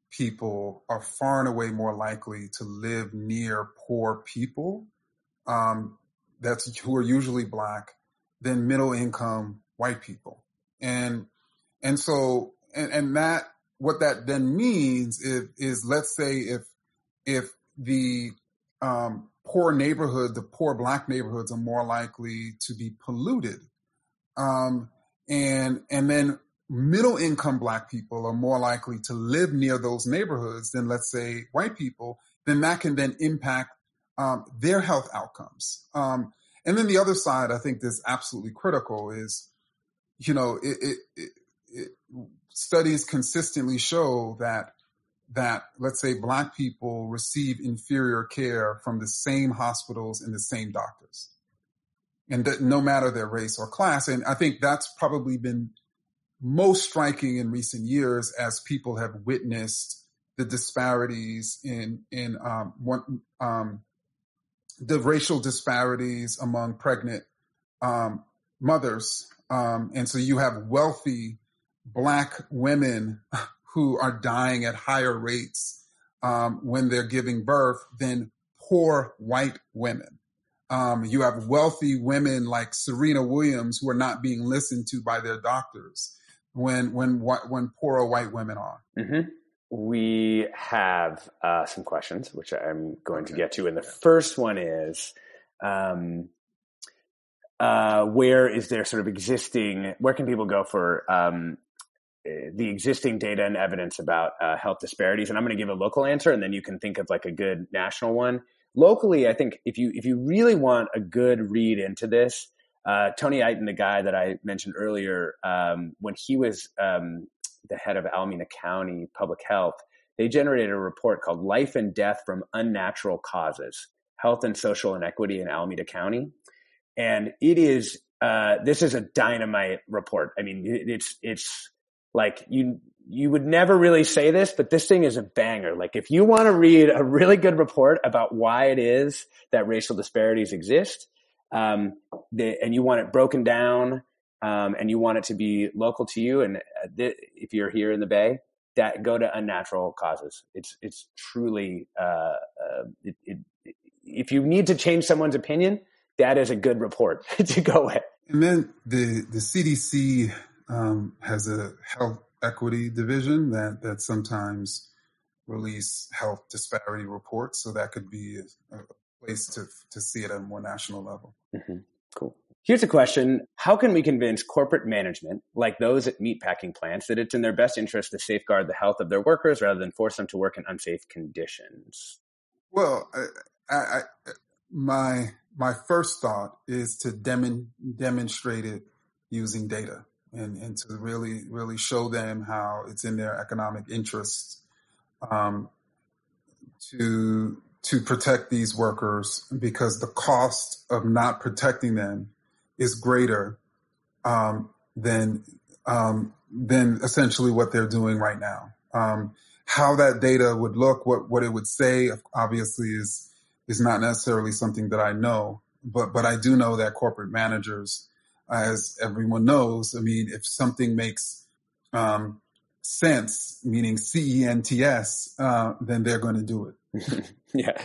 C: people are far and away more likely to live near poor people um, that's who are usually black than middle income white people. And and so and, and that what that then means is, is let's say if if the um, poor neighborhood, the poor black neighborhoods are more likely to be polluted. Um, and and then middle income black people are more likely to live near those neighborhoods than let's say white people, then that can then impact um, their health outcomes. Um, and then the other side, I think, that's absolutely critical is, you know, it, it, it, it studies consistently show that that let's say black people receive inferior care from the same hospitals and the same doctors and th- no matter their race or class. And I think that's probably been most striking in recent years as people have witnessed the disparities in in um, one, um, the racial disparities among pregnant um, mothers, um, and so you have wealthy black women who are dying at higher rates um, when they're giving birth than poor white women. Um, you have wealthy women like Serena Williams who are not being listened to by their doctors when when when poorer white women are.
B: Mm-hmm. We have uh, some questions, which I'm going okay. to get to, and the first one is. Um, uh, where is there sort of existing? Where can people go for um, the existing data and evidence about uh, health disparities? And I'm going to give a local answer, and then you can think of like a good national one locally, I think if you if you really want a good read into this, uh, Tony Iton, the guy that I mentioned earlier, um, when he was um, the head of Alameda County Public Health, they generated a report called "Life and Death from Unnatural Causes: Health and Social Inequity in Alameda County," and it is uh, this is a dynamite report. I mean, it's it's like you you would never really say this, but this thing is a banger. Like if you want to read a really good report about why it is that racial disparities exist, um, and you want it broken down, um, and you want it to be local to you, and uh, th- if you're here in the Bay, that go to unnatural causes. It's it's truly uh, uh, it, it, if you need to change someone's opinion, that is a good report to go with.
C: And then the the CDC um, has a health equity division that that sometimes release health disparity reports. So that could be a, a place to to see it at a more national level.
B: Mm-hmm. Cool. Here's a question. How can we convince corporate management, like those at meatpacking plants, that it's in their best interest to safeguard the health of their workers rather than force them to work in unsafe conditions?
C: Well, I, I, my my first thought is to dem- demonstrate it using data and, and to really, really show them how it's in their economic interest um, to to protect these workers because the cost of not protecting them is greater um, than um, than essentially what they're doing right now. Um, how that data would look, what what it would say, obviously is is not necessarily something that I know, but but I do know that corporate managers as everyone knows, I mean, if something makes um, sense, meaning C E N T S, uh, then they're going to do
B: it. yeah.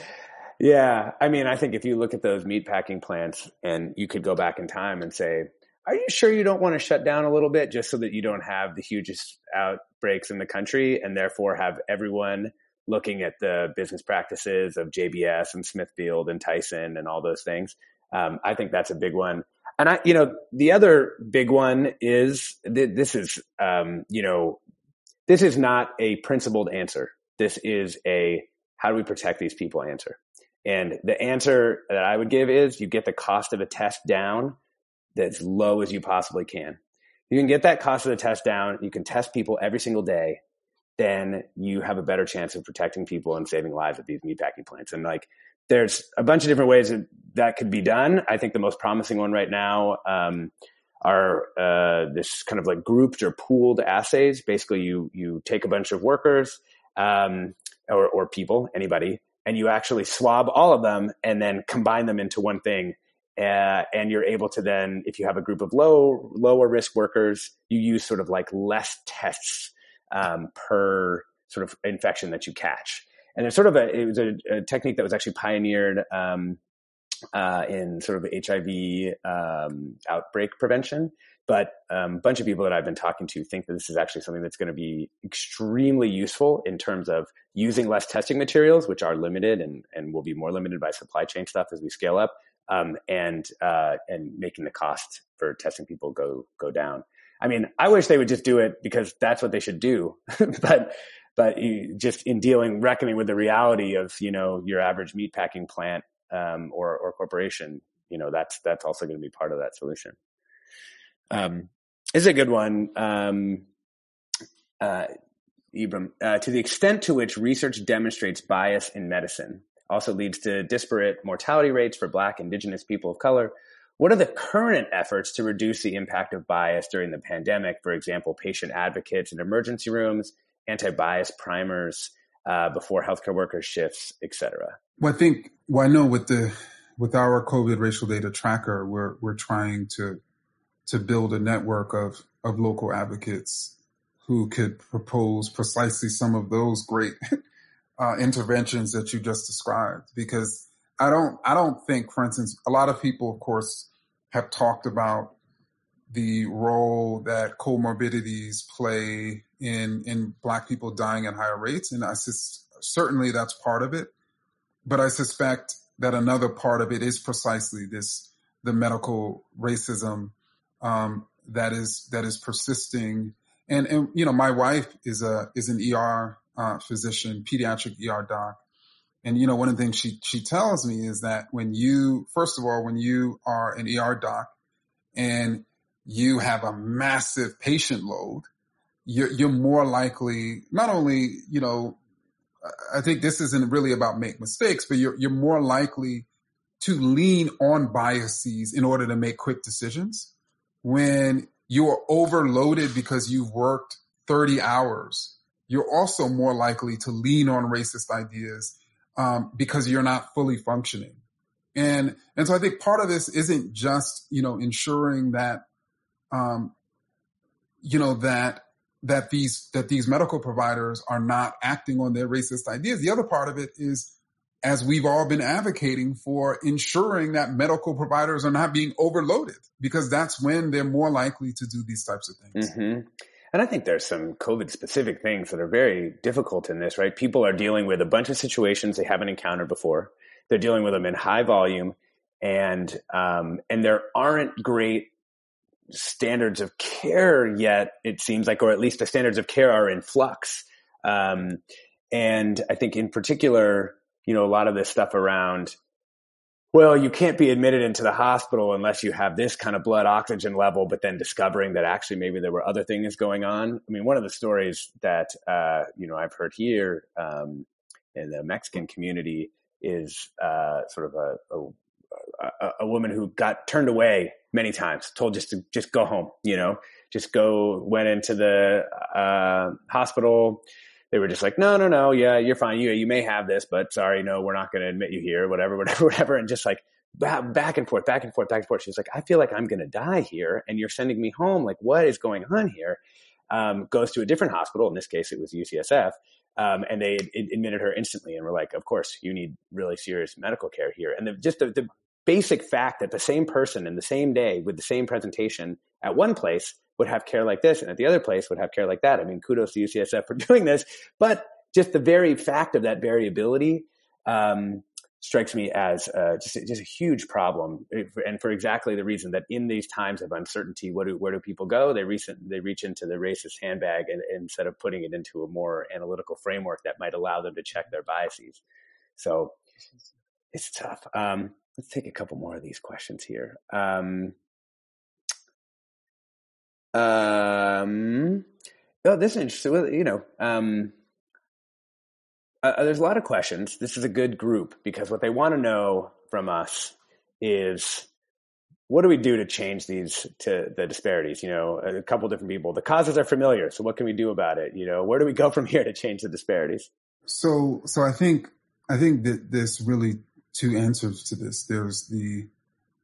B: Yeah. I mean, I think if you look at those meatpacking plants and you could go back in time and say, are you sure you don't want to shut down a little bit just so that you don't have the hugest outbreaks in the country and therefore have everyone looking at the business practices of JBS and Smithfield and Tyson and all those things? Um, I think that's a big one. And I, you know, the other big one is this is, um, you know, this is not a principled answer. This is a how do we protect these people answer. And the answer that I would give is you get the cost of a test down as low as you possibly can. You can get that cost of the test down. You can test people every single day. Then you have a better chance of protecting people and saving lives at these meatpacking plants. And like there's a bunch of different ways that, that could be done. I think the most promising one right now um, are uh, this kind of like grouped or pooled assays. Basically, you you take a bunch of workers um, or, or people, anybody, and you actually swab all of them and then combine them into one thing. Uh, and you're able to then, if you have a group of low lower risk workers, you use sort of like less tests um, per sort of infection that you catch and it's sort of a it was a, a technique that was actually pioneered um, uh, in sort of HIV um, outbreak prevention. But um, a bunch of people that I've been talking to think that this is actually something that's going to be extremely useful in terms of using less testing materials, which are limited and, and will be more limited by supply chain stuff as we scale up, um, and uh, and making the cost for testing people go go down. I mean, I wish they would just do it because that's what they should do, but but you, just in dealing, reckoning with the reality of you know your average meatpacking plant um, or or corporation, you know that's that's also going to be part of that solution. Um, is a good one. Um, uh, Ibram, uh, to the extent to which research demonstrates bias in medicine also leads to disparate mortality rates for Black, Indigenous people of color. what are the current efforts to reduce the impact of bias during the pandemic? For example, patient advocates in emergency rooms, anti-bias primers uh, before healthcare workers shifts, et cetera.
C: Well, I think well, I know with the with our COVID racial data tracker, we're we're trying to to build a network of of local advocates who could propose precisely some of those great uh, interventions that you just described. Because I don't I don't think, for instance, a lot of people, of course, have talked about the role that comorbidities play in in Black people dying at higher rates, and I sus- certainly that's part of it. But I suspect that another part of it is precisely this the medical racism um, that is that is persisting. And and you know, my wife is a is an ER uh, physician, pediatric ER doc, and you know, one of the things she she tells me is that when you first of all, when you are an ER doc and you have a massive patient load, you're, you're more likely not only you know I think this isn't really about make mistakes, but you're you're more likely to lean on biases in order to make quick decisions. When you're overloaded because you've worked 30 hours, you're also more likely to lean on racist ideas um, because you're not fully functioning. And and so I think part of this isn't just you know ensuring that um, you know that that these that these medical providers are not acting on their racist ideas. The other part of it is as we've all been advocating for ensuring that medical providers are not being overloaded because that's when they're more likely to do these types of things.
B: Mm-hmm. And I think there's some COVID specific things that are very difficult in this, right? People are dealing with a bunch of situations they haven't encountered before. They're dealing with them in high volume and, um, and there aren't great standards of care yet, it seems like, or at least the standards of care are in flux. Um, and I think in particular, you know, a lot of this stuff around, well, you can't be admitted into the hospital unless you have this kind of blood oxygen level, but then discovering that actually maybe there were other things going on. I mean, one of the stories that, uh, you know, I've heard here um, in the Mexican community is uh, sort of a, a a, a, woman who got turned away many times, told just to just go home, you know, just go, went into the uh, hospital. They were just like, no, no, no, yeah, you're fine. You you may have this, but sorry, no, we're not going to admit you here, whatever, whatever, whatever, and just like back and forth, back and forth, back and forth. She's like, I feel like I'm going to die here, and you're sending me home. Like, what is going on here? Um, goes to a different hospital. In this case, it was UCSF. Um, and they admitted her instantly and were like, of course, you need really serious medical care here. And the, just the, the basic fact that the same person in the same day with the same presentation at one place would have care like this and at the other place would have care like that. I mean, kudos to UCSF for doing this, but just the very fact of that variability um, strikes me as uh, just, just a huge problem, and for exactly the reason that in these times of uncertainty, what do, where do people go? They reach, they reach into the racist handbag and, instead of putting it into a more analytical framework that might allow them to check their biases. So it's tough. Um, let's take a couple more of these questions here. Um, um, oh, this is interesting. You know, um, uh, uh, there's a lot of questions. This is a good group because what they want to know from us is what do we do to change these to the disparities? You know, a couple different people. The causes are familiar, so what can we do about it? You know, where do we go from here to change the disparities?
C: So, so I think I think that this really two answers to this. There's the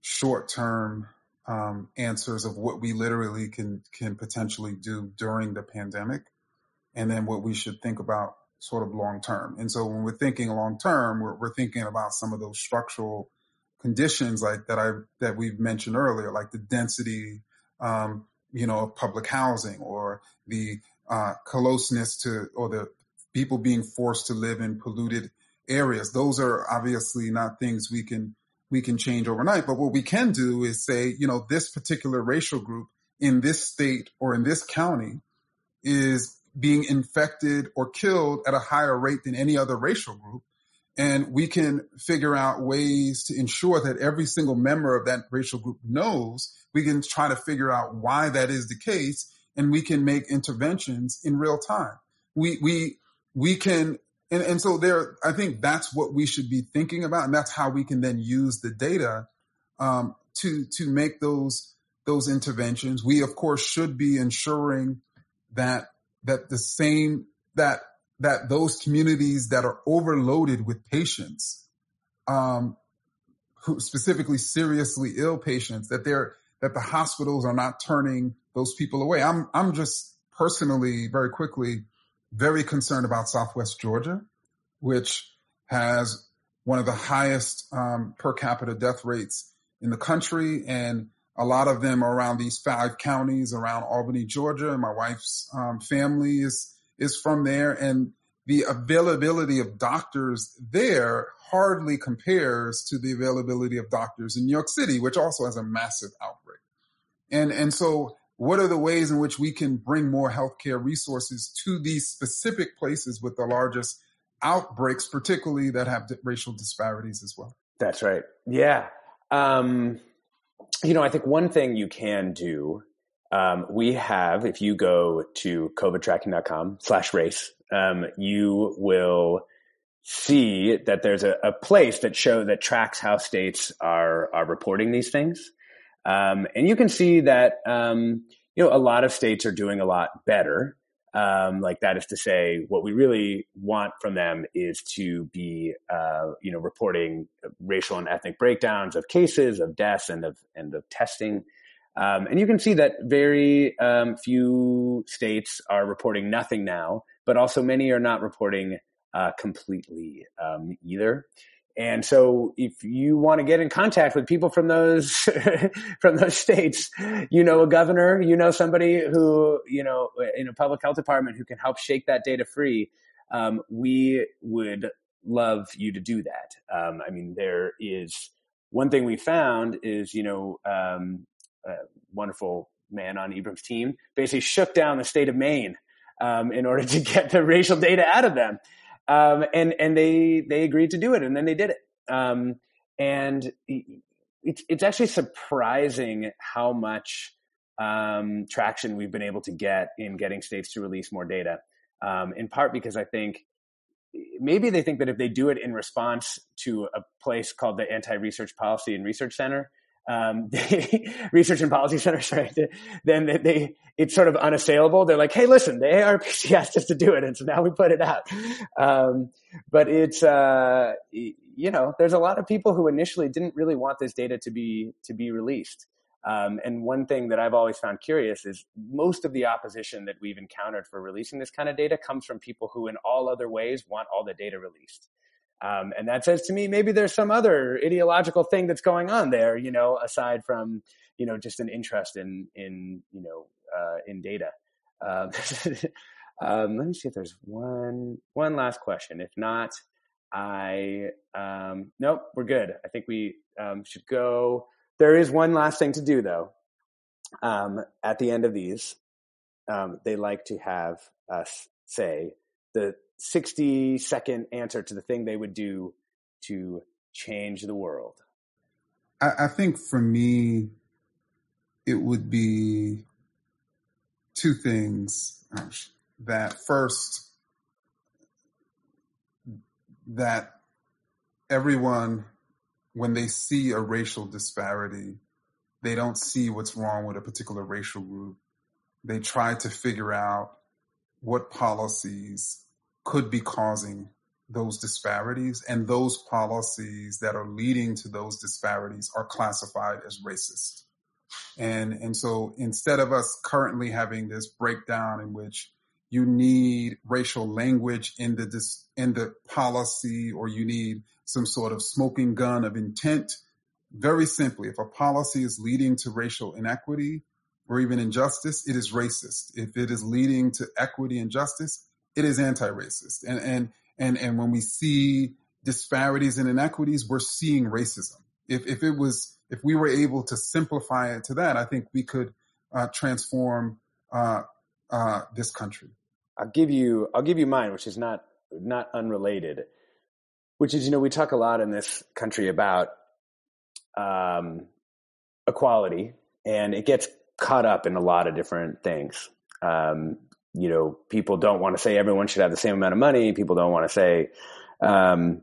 C: short term um, answers of what we literally can can potentially do during the pandemic, and then what we should think about sort of long term. And so when we're thinking long term, we're, we're thinking about some of those structural conditions like that I that we've mentioned earlier, like the density, um, you know, of public housing or the uh, closeness to or the people being forced to live in polluted areas. Those are obviously not things we can we can change overnight. But what we can do is say, you know, this particular racial group in this state or in this county is being infected or killed at a higher rate than any other racial group. And we can figure out ways to ensure that every single member of that racial group knows. We can try to figure out why that is the case and we can make interventions in real time. We, we, we can and, and so there, I think that's what we should be thinking about. And that's how we can then use the data um, to to make those those interventions. We of course should be ensuring that that the same that that those communities that are overloaded with patients, um, who specifically seriously ill patients, that they're that the hospitals are not turning those people away. I'm I'm just personally very quickly very concerned about Southwest Georgia, which has one of the highest um, per capita death rates in the country, and a lot of them are around these five counties around Albany, Georgia. And my wife's um, family is is from there, and the availability of doctors there hardly compares to the availability of doctors in New York City, which also has a massive outbreak. And and so what are the ways in which we can bring more healthcare resources to these specific places with the largest outbreaks, particularly that have racial disparities as well?
B: That's right. Yeah. Um, you know, I think one thing you can do, um, we have, if you go to covidtracking.com slash race, um, you will see that there's a, a place that show that tracks how states are, are reporting these things. Um, and you can see that, um, you know, a lot of states are doing a lot better. Um, like that is to say, what we really want from them is to be, uh, you know, reporting racial and ethnic breakdowns of cases, of deaths, and of and of testing. Um, and you can see that very um, few states are reporting nothing now, but also many are not reporting uh, completely um, either. And so if you want to get in contact with people from those, from those states, you know, a governor, you know, somebody who, you know, in a public health department who can help shake that data free. Um, we would love you to do that. Um, I mean, there is one thing we found is, you know, um, a wonderful man on Ibram's team basically shook down the state of Maine um, in order to get the racial data out of them. Um, and and they they agreed to do it, and then they did it. Um, and it's it's actually surprising how much um, traction we've been able to get in getting states to release more data. Um, in part because I think maybe they think that if they do it in response to a place called the Anti Research Policy and Research Center, um, research and policy center, sorry, then they, they, it's sort of unassailable. They're like, hey, listen, the ARPC asked us to do it, and so now we put it out. Um, but it's uh, you know, there's a lot of people who initially didn't really want this data to be to be released. Um, and one thing that I've always found curious is most of the opposition that we've encountered for releasing this kind of data comes from people who, in all other ways, want all the data released. Um, and that says to me, maybe there's some other ideological thing that's going on there, you know, aside from, you know, just an interest in, in, you know, uh, in data. Um, um, let me see if there's one, one last question. If not, I, um, nope, we're good. I think we um, should go. There is one last thing to do though. Um, at the end of these, they like to have us say the 60 second answer to the thing they would do to change the world?
C: I, I think for me, it would be two things. That first, that everyone, when they see a racial disparity, they don't see what's wrong with a particular racial group. They try to figure out what policies could be causing those disparities, and those policies that are leading to those disparities are classified as racist. And, and so instead of us currently having this breakdown in which you need racial language in the dis, in the policy or you need some sort of smoking gun of intent, very simply, if a policy is leading to racial inequity or even injustice, it is racist. If it is leading to equity and justice, it is anti-racist. And and and and when we see disparities and inequities, we're seeing racism. If if it was if we were able to simplify it to that, I think we could uh, transform uh, uh, this country.
B: I'll give you I'll give you mine, which is not not unrelated. Which is, you know, we talk a lot in this country about um, equality, and it gets caught up in a lot of different things. Um, you know, people don't want to say everyone should have the same amount of money. People don't want to say, um,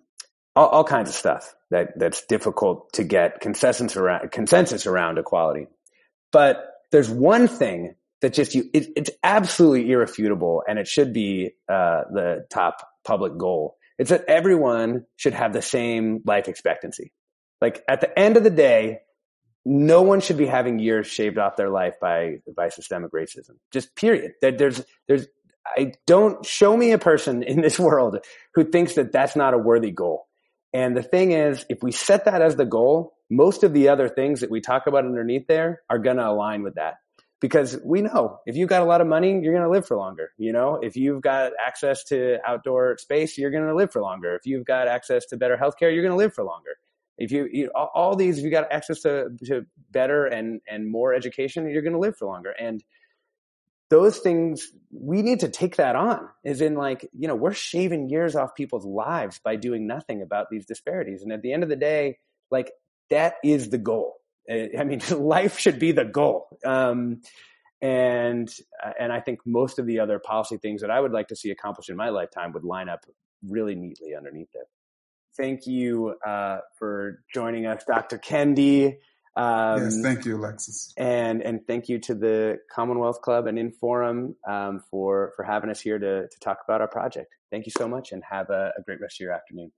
B: all, all kinds of stuff that that's difficult to get consensus around consensus around equality. But there's one thing that just you it, it's absolutely irrefutable, and it should be uh, the top public goal. It's that everyone should have the same life expectancy. Like at the end of the day, no one should be having years shaved off their life by by systemic racism. Just period. There's there's I don't show me a person in this world who thinks that that's not a worthy goal. And the thing is, if we set that as the goal, most of the other things that we talk about underneath there are going to align with that. Because we know if you've got a lot of money, you're going to live for longer. You know, if you've got access to outdoor space, you're going to live for longer. If you've got access to better healthcare, you're going to live for longer. If you, you all these, if you got access to, to better and, and more education, you're going to live for longer. And those things we need to take that on. Is in like you know we're shaving years off people's lives by doing nothing about these disparities. And at the end of the day like that is the goal. I mean life should be the goal. Um, and and i think most of the other policy things that i would like to see accomplished in my lifetime would line up really neatly underneath it thank you uh, for joining us dr kendi
C: um, yes, thank you, Alexis.
B: And and thank you to the Commonwealth Club and Inforum um, for for having us here to to talk about our project. Thank you so much, and have a, a great rest of your afternoon.